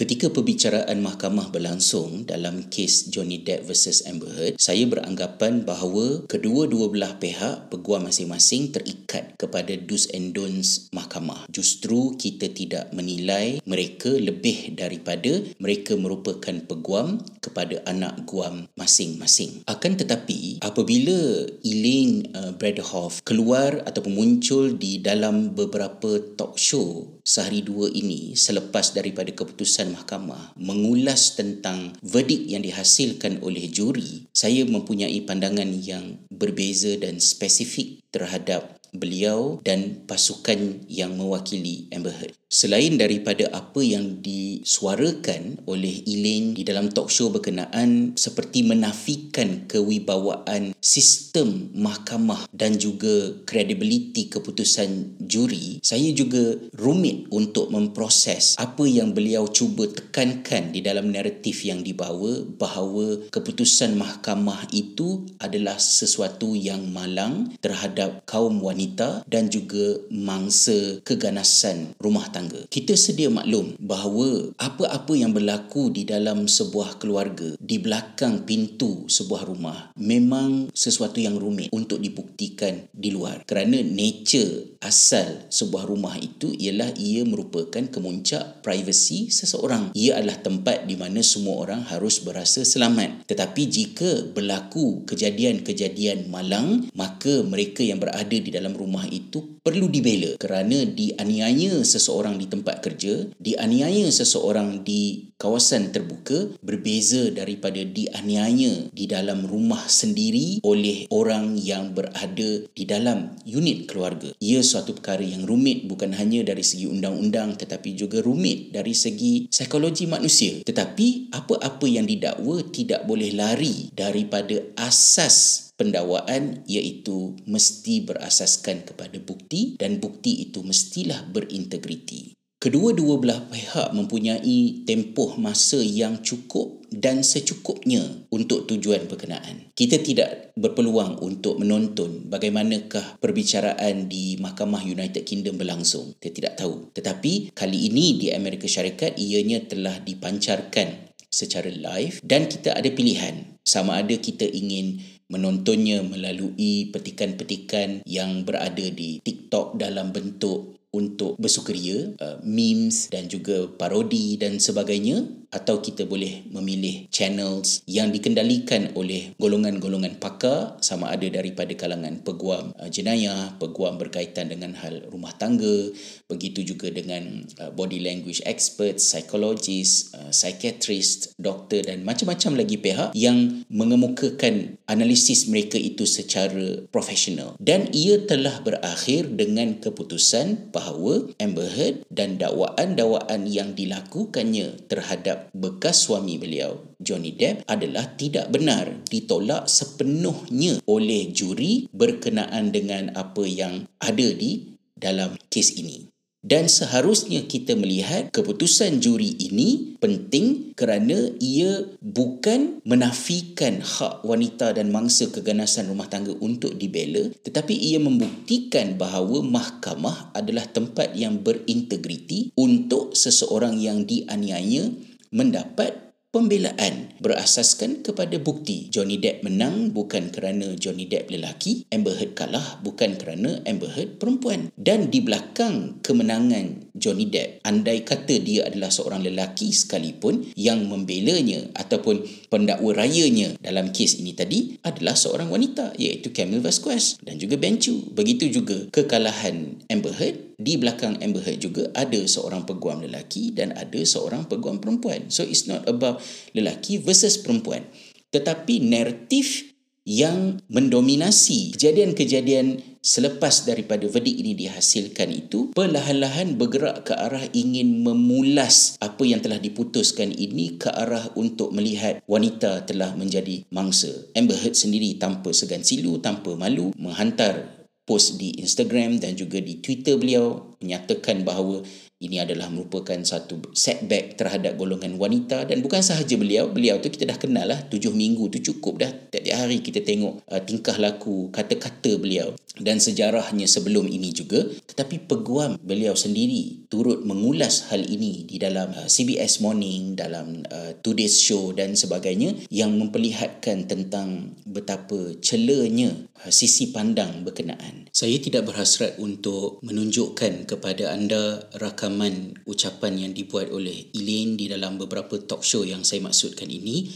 Ketika perbicaraan mahkamah berlangsung dalam kes Johnny Depp versus Amber Heard, saya beranggapan bahawa kedua-dua belah pihak peguam masing-masing terikat kepada do's and don'ts mahkamah. Justru kita tidak menilai mereka lebih daripada mereka merupakan peguam kepada anak guam masing-masing. Akan tetapi, apabila Elaine uh, Bradhoff keluar ataupun muncul di dalam beberapa talk show sehari dua ini selepas daripada keputusan mahkamah mengulas tentang verdik yang dihasilkan oleh juri, saya mempunyai pandangan yang berbeza dan spesifik terhadap beliau dan pasukan yang mewakili Amber Heard. Selain daripada apa yang disuarakan oleh Elaine di dalam talk show berkenaan seperti menafikan kewibawaan sistem mahkamah dan juga kredibiliti keputusan juri, saya juga rumit untuk memproses apa yang beliau cuba tekankan di dalam naratif yang dibawa bahawa keputusan mahkamah itu adalah sesuatu yang malang terhadap kaum wanita dan juga mangsa keganasan rumah tangga. Kita sedia maklum bahawa apa-apa yang berlaku di dalam sebuah keluarga, di belakang pintu sebuah rumah, memang sesuatu yang rumit untuk dibuktikan di luar. Kerana nature asal sebuah rumah itu ialah ia merupakan kemuncak privasi seseorang. Ia adalah tempat di mana semua orang harus berasa selamat. Tetapi jika berlaku kejadian-kejadian malang, maka mereka yang berada di dalam rumah itu perlu dibela kerana dianiaya seseorang di tempat kerja, dianiaya seseorang di kawasan terbuka berbeza daripada dianiaya di dalam rumah sendiri oleh orang yang berada di dalam unit keluarga. Ia suatu perkara yang rumit bukan hanya dari segi undang-undang tetapi juga rumit dari segi psikologi manusia. Tetapi apa-apa yang didakwa tidak boleh lari daripada asas pendakwaan iaitu mesti berasaskan kepada bukti dan bukti itu mestilah berintegriti. Kedua-dua belah pihak mempunyai tempoh masa yang cukup dan secukupnya untuk tujuan berkenaan. Kita tidak berpeluang untuk menonton bagaimanakah perbicaraan di Mahkamah United Kingdom berlangsung. Kita tidak tahu. Tetapi kali ini di Amerika Syarikat ianya telah dipancarkan secara live dan kita ada pilihan sama ada kita ingin menontonnya melalui petikan-petikan yang berada di TikTok dalam bentuk untuk bersukaria, uh, memes dan juga parodi dan sebagainya atau kita boleh memilih channels yang dikendalikan oleh golongan-golongan pakar sama ada daripada kalangan peguam uh, jenayah, peguam berkaitan dengan hal rumah tangga, begitu juga dengan uh, body language experts, psychologist, uh, psychiatrist, doktor dan macam-macam lagi pihak yang mengemukakan analisis mereka itu secara profesional. Dan ia telah berakhir dengan keputusan bahawa Amber Heard dan dakwaan-dakwaan yang dilakukannya terhadap bekas suami beliau Johnny Depp adalah tidak benar ditolak sepenuhnya oleh juri berkenaan dengan apa yang ada di dalam kes ini. Dan seharusnya kita melihat keputusan juri ini penting kerana ia bukan menafikan hak wanita dan mangsa keganasan rumah tangga untuk dibela tetapi ia membuktikan bahawa mahkamah adalah tempat yang berintegriti untuk seseorang yang dianiaya mendapat pembelaan berasaskan kepada bukti Johnny Depp menang bukan kerana Johnny Depp lelaki, Amber Heard kalah bukan kerana Amber Heard perempuan. Dan di belakang kemenangan Johnny Depp, andai kata dia adalah seorang lelaki sekalipun yang membelanya ataupun pendakwa rayanya dalam kes ini tadi adalah seorang wanita iaitu Camille Vasquez dan juga Ben Chu. Begitu juga kekalahan Amber Heard di belakang Amber Heard juga ada seorang peguam lelaki dan ada seorang peguam perempuan. So it's not about lelaki versus perempuan. Tetapi naratif yang mendominasi kejadian-kejadian selepas daripada verdik ini dihasilkan itu perlahan-lahan bergerak ke arah ingin memulas apa yang telah diputuskan ini ke arah untuk melihat wanita telah menjadi mangsa. Amber Heard sendiri tanpa segan silu, tanpa malu menghantar post di Instagram dan juga di Twitter beliau menyatakan bahawa ini adalah merupakan satu setback terhadap golongan wanita dan bukan sahaja beliau. Beliau tu kita dah kenal lah. Tujuh minggu tu cukup dah. Tiap hari kita tengok uh, tingkah laku kata-kata beliau dan sejarahnya sebelum ini juga. Tetapi peguam beliau sendiri turut mengulas hal ini di dalam uh, CBS Morning dalam uh, Today's Show dan sebagainya yang memperlihatkan tentang betapa celanya uh, sisi pandang berkenaan. Saya tidak berhasrat untuk menunjukkan kepada anda rakam rakaman ucapan yang dibuat oleh Elaine di dalam beberapa talk show yang saya maksudkan ini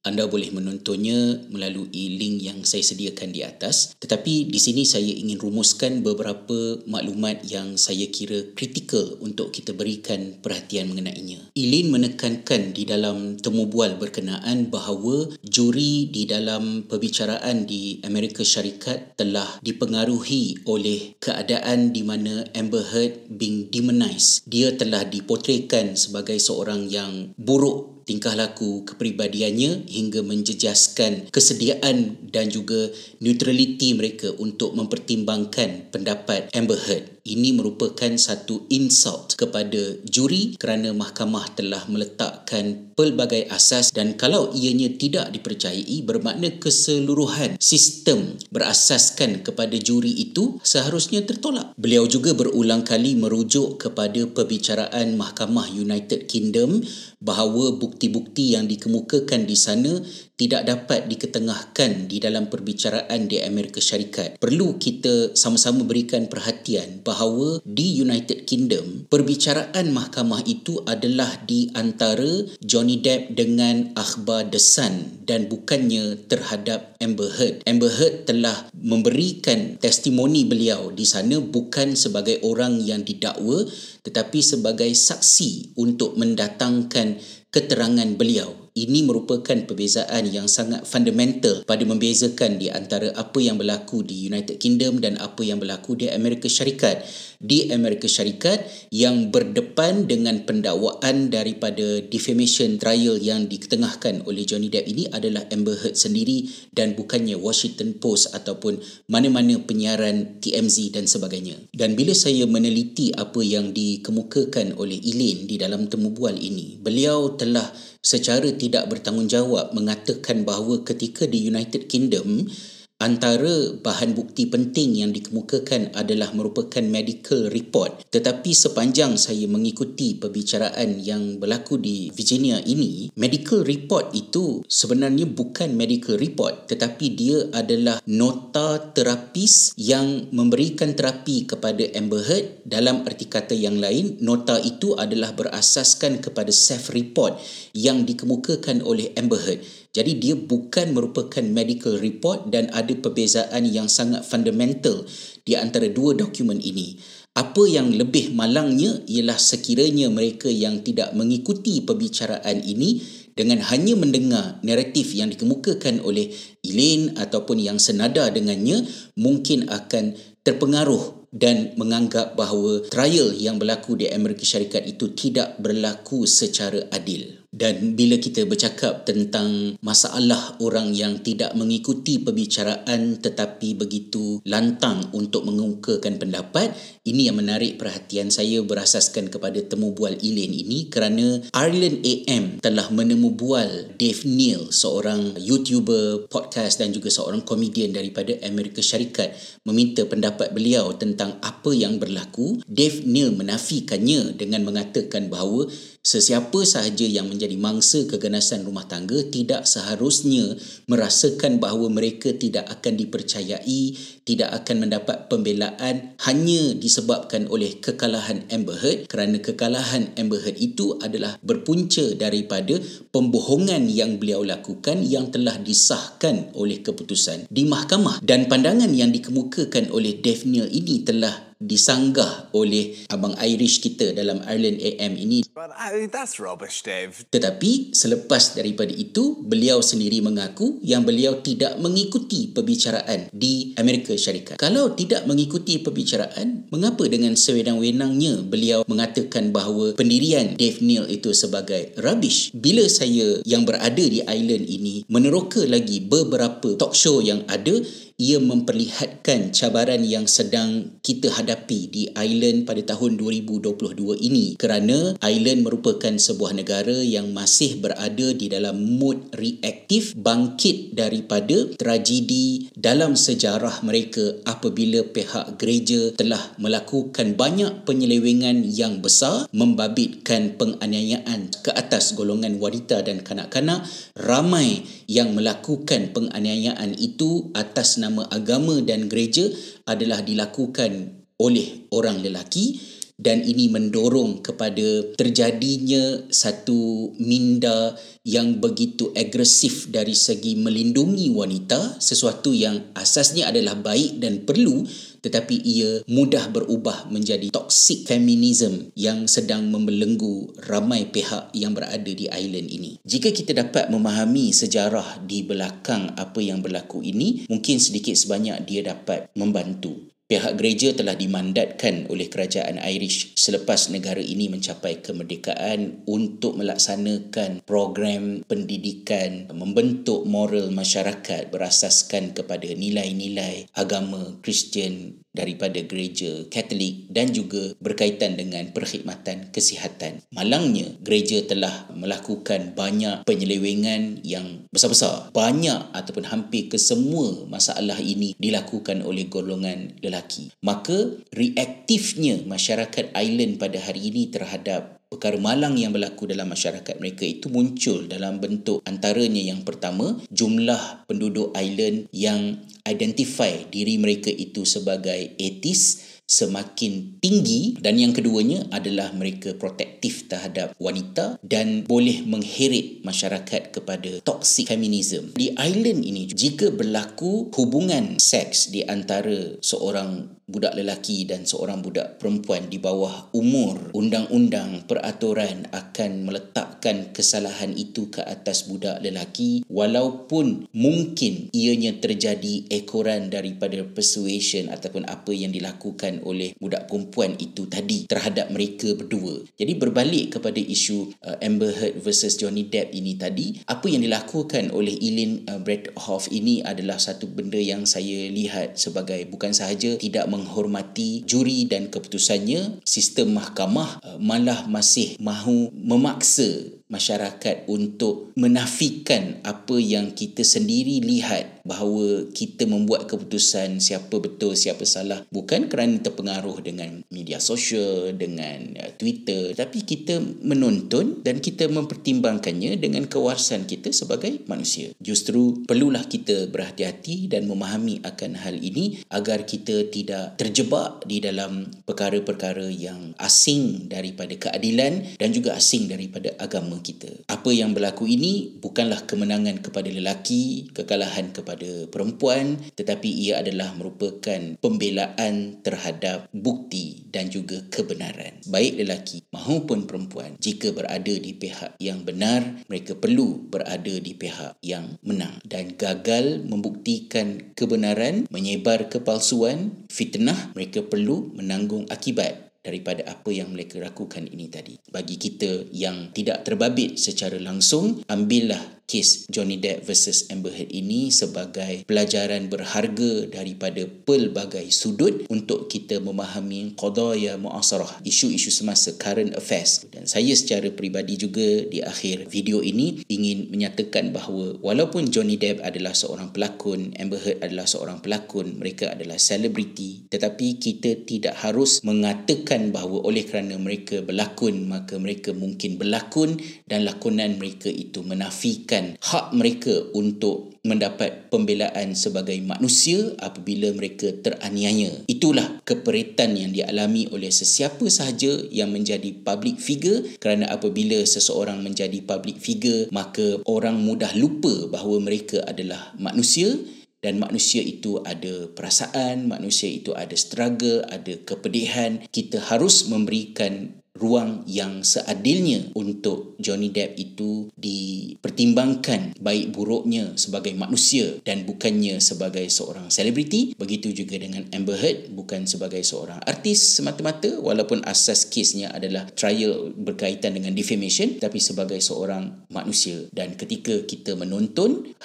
anda boleh menontonnya melalui link yang saya sediakan di atas. Tetapi di sini saya ingin rumuskan beberapa maklumat yang saya kira kritikal untuk kita berikan perhatian mengenainya. Ilin menekankan di dalam temu bual berkenaan bahawa juri di dalam perbicaraan di Amerika Syarikat telah dipengaruhi oleh keadaan di mana Amber Heard being demonized. Dia telah dipotretkan sebagai seorang yang buruk tingkah laku kepribadiannya hingga menjejaskan kesediaan dan juga neutraliti mereka untuk mempertimbangkan pendapat Amber Heard ini merupakan satu insult kepada juri kerana mahkamah telah meletakkan pelbagai asas dan kalau ianya tidak dipercayai bermakna keseluruhan sistem berasaskan kepada juri itu seharusnya tertolak. Beliau juga berulang kali merujuk kepada perbicaraan Mahkamah United Kingdom bahawa bukti-bukti yang dikemukakan di sana tidak dapat diketengahkan di dalam perbicaraan di Amerika Syarikat. Perlu kita sama-sama berikan perhatian bahawa di United Kingdom, perbicaraan mahkamah itu adalah di antara Johnny Depp dengan akhbar The Sun dan bukannya terhadap Amber Heard. Amber Heard telah memberikan testimoni beliau di sana bukan sebagai orang yang didakwa tetapi sebagai saksi untuk mendatangkan keterangan beliau ini merupakan perbezaan yang sangat fundamental pada membezakan di antara apa yang berlaku di United Kingdom dan apa yang berlaku di Amerika Syarikat. Di Amerika Syarikat yang berdepan dengan pendakwaan daripada defamation trial yang diketengahkan oleh Johnny Depp ini adalah Amber Heard sendiri dan bukannya Washington Post ataupun mana-mana penyiaran TMZ dan sebagainya. Dan bila saya meneliti apa yang dikemukakan oleh Elaine di dalam temu bual ini, beliau telah secara tidak bertanggungjawab mengatakan bahawa ketika di United Kingdom Antara bahan bukti penting yang dikemukakan adalah merupakan medical report. Tetapi sepanjang saya mengikuti perbicaraan yang berlaku di Virginia ini, medical report itu sebenarnya bukan medical report tetapi dia adalah nota terapis yang memberikan terapi kepada Amber Heard. Dalam arti kata yang lain, nota itu adalah berasaskan kepada self report yang dikemukakan oleh Amber Heard. Jadi dia bukan merupakan medical report dan ada perbezaan yang sangat fundamental di antara dua dokumen ini. Apa yang lebih malangnya ialah sekiranya mereka yang tidak mengikuti perbicaraan ini dengan hanya mendengar naratif yang dikemukakan oleh Elaine ataupun yang senada dengannya mungkin akan terpengaruh dan menganggap bahawa trial yang berlaku di Amerika Syarikat itu tidak berlaku secara adil. Dan bila kita bercakap tentang masalah orang yang tidak mengikuti perbicaraan tetapi begitu lantang untuk mengemukakan pendapat, ini yang menarik perhatian saya berasaskan kepada temu bual Elaine ini kerana Ireland AM telah menemu bual Dave Neal, seorang YouTuber, podcast dan juga seorang komedian daripada Amerika Syarikat meminta pendapat beliau tentang apa yang berlaku. Dave Neal menafikannya dengan mengatakan bahawa Sesiapa sahaja yang menjadi mangsa keganasan rumah tangga tidak seharusnya merasakan bahawa mereka tidak akan dipercayai, tidak akan mendapat pembelaan hanya disebabkan oleh kekalahan Amber Heard. Kerana kekalahan Amber Heard itu adalah berpunca daripada pembohongan yang beliau lakukan yang telah disahkan oleh keputusan di mahkamah. Dan pandangan yang dikemukakan oleh Daphne ini telah disanggah oleh abang Irish kita dalam Ireland AM ini. But I, that's rubbish, Dave. Tetapi selepas daripada itu, beliau sendiri mengaku yang beliau tidak mengikuti perbicaraan di Amerika Syarikat. Kalau tidak mengikuti perbicaraan, mengapa dengan sewenang-wenangnya beliau mengatakan bahawa pendirian Dave Neal itu sebagai rubbish? Bila saya yang berada di island ini meneroka lagi beberapa talk show yang ada ia memperlihatkan cabaran yang sedang kita hadapi di Ireland pada tahun 2022 ini kerana Ireland merupakan sebuah negara yang masih berada di dalam mood reaktif bangkit daripada tragedi dalam sejarah mereka apabila pihak gereja telah melakukan banyak penyelewengan yang besar membabitkan penganiayaan ke atas golongan wanita dan kanak-kanak. Ramai yang melakukan penganiayaan itu atas nama agama dan gereja adalah dilakukan oleh orang lelaki dan ini mendorong kepada terjadinya satu minda yang begitu agresif dari segi melindungi wanita sesuatu yang asasnya adalah baik dan perlu tetapi ia mudah berubah menjadi toxic feminism yang sedang membelenggu ramai pihak yang berada di island ini. Jika kita dapat memahami sejarah di belakang apa yang berlaku ini, mungkin sedikit sebanyak dia dapat membantu Pihak gereja telah dimandatkan oleh kerajaan Irish selepas negara ini mencapai kemerdekaan untuk melaksanakan program pendidikan membentuk moral masyarakat berasaskan kepada nilai-nilai agama Kristian daripada gereja Katolik dan juga berkaitan dengan perkhidmatan kesihatan. Malangnya, gereja telah melakukan banyak penyelewengan yang besar-besar. Banyak ataupun hampir kesemua masalah ini dilakukan oleh golongan lelaki. Maka, reaktifnya masyarakat island pada hari ini terhadap perkara malang yang berlaku dalam masyarakat mereka itu muncul dalam bentuk antaranya yang pertama jumlah penduduk island yang identify diri mereka itu sebagai atheist semakin tinggi dan yang keduanya adalah mereka protektif terhadap wanita dan boleh mengheret masyarakat kepada toxic feminism. Di island ini jika berlaku hubungan seks di antara seorang budak lelaki dan seorang budak perempuan di bawah umur undang-undang peraturan akan meletakkan kesalahan itu ke atas budak lelaki walaupun mungkin ianya terjadi ekoran daripada persuasion ataupun apa yang dilakukan oleh budak perempuan itu tadi terhadap mereka berdua. Jadi berbalik kepada isu uh, Amber Heard versus Johnny Depp ini tadi apa yang dilakukan oleh Eileen uh, Bradhoff ini adalah satu benda yang saya lihat sebagai bukan sahaja tidak meng menghormati juri dan keputusannya sistem mahkamah uh, malah masih mahu memaksa masyarakat untuk menafikan apa yang kita sendiri lihat bahawa kita membuat keputusan siapa betul siapa salah. Bukan kerana terpengaruh dengan media sosial dengan uh, Twitter. Tapi kita menonton dan kita mempertimbangkannya dengan kewarasan kita sebagai manusia. Justru perlulah kita berhati-hati dan memahami akan hal ini agar kita tidak terjebak di dalam perkara-perkara yang asing daripada keadilan dan juga asing daripada agama kita. Apa yang berlaku ini bukanlah kemenangan kepada lelaki, kekalahan kepada perempuan, tetapi ia adalah merupakan pembelaan terhadap bukti dan juga kebenaran. Baik lelaki maupun perempuan, jika berada di pihak yang benar, mereka perlu berada di pihak yang menang dan gagal membuktikan kebenaran, menyebar kepalsuan, fitnah, mereka perlu menanggung akibat daripada apa yang mereka lakukan ini tadi. Bagi kita yang tidak terbabit secara langsung, ambillah kes Johnny Depp versus Amber Heard ini sebagai pelajaran berharga daripada pelbagai sudut untuk kita memahami qadaya muasarah, isu-isu semasa current affairs. Dan saya secara peribadi juga di akhir video ini ingin menyatakan bahawa walaupun Johnny Depp adalah seorang pelakon, Amber Heard adalah seorang pelakon, mereka adalah selebriti, tetapi kita tidak harus mengatakan bahawa oleh kerana mereka berlakon maka mereka mungkin berlakon dan lakonan mereka itu menafikan menggunakan hak mereka untuk mendapat pembelaan sebagai manusia apabila mereka teraniaya. Itulah keperitan yang dialami oleh sesiapa sahaja yang menjadi public figure kerana apabila seseorang menjadi public figure maka orang mudah lupa bahawa mereka adalah manusia dan manusia itu ada perasaan, manusia itu ada struggle, ada kepedihan. Kita harus memberikan ruang yang seadilnya untuk Johnny Depp itu dipertimbangkan baik buruknya sebagai manusia dan bukannya sebagai seorang selebriti begitu juga dengan Amber Heard bukan sebagai seorang artis semata-mata walaupun asas kesnya adalah trial berkaitan dengan defamation tapi sebagai seorang manusia. Dan ketika kita menonton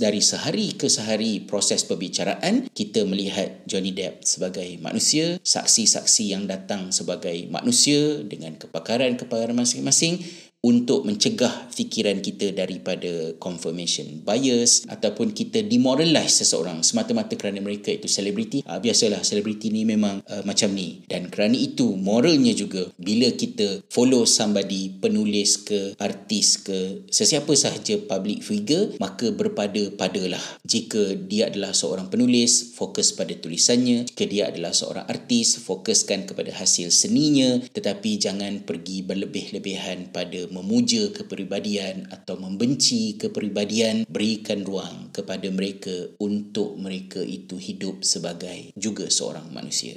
dari sehari ke sehari proses perbicaraan kita melihat Johnny Depp sebagai manusia saksi-saksi yang datang sebagai manusia dengan kepakaran-kepakaran masing-masing untuk mencegah fikiran kita daripada confirmation bias ataupun kita demoralize seseorang. Semata-mata kerana mereka itu selebriti uh, biasalah selebriti ni memang uh, macam ni. Dan kerana itu moralnya juga bila kita follow somebody penulis ke artis ke sesiapa sahaja public figure maka berpada-padalah. Jika dia adalah seorang penulis fokus pada tulisannya. Jika dia adalah seorang artis fokuskan kepada hasil seninya. Tetapi jangan pergi berlebih-lebihan pada memuja kepribadian atau membenci kepribadian berikan ruang kepada mereka untuk mereka itu hidup sebagai juga seorang manusia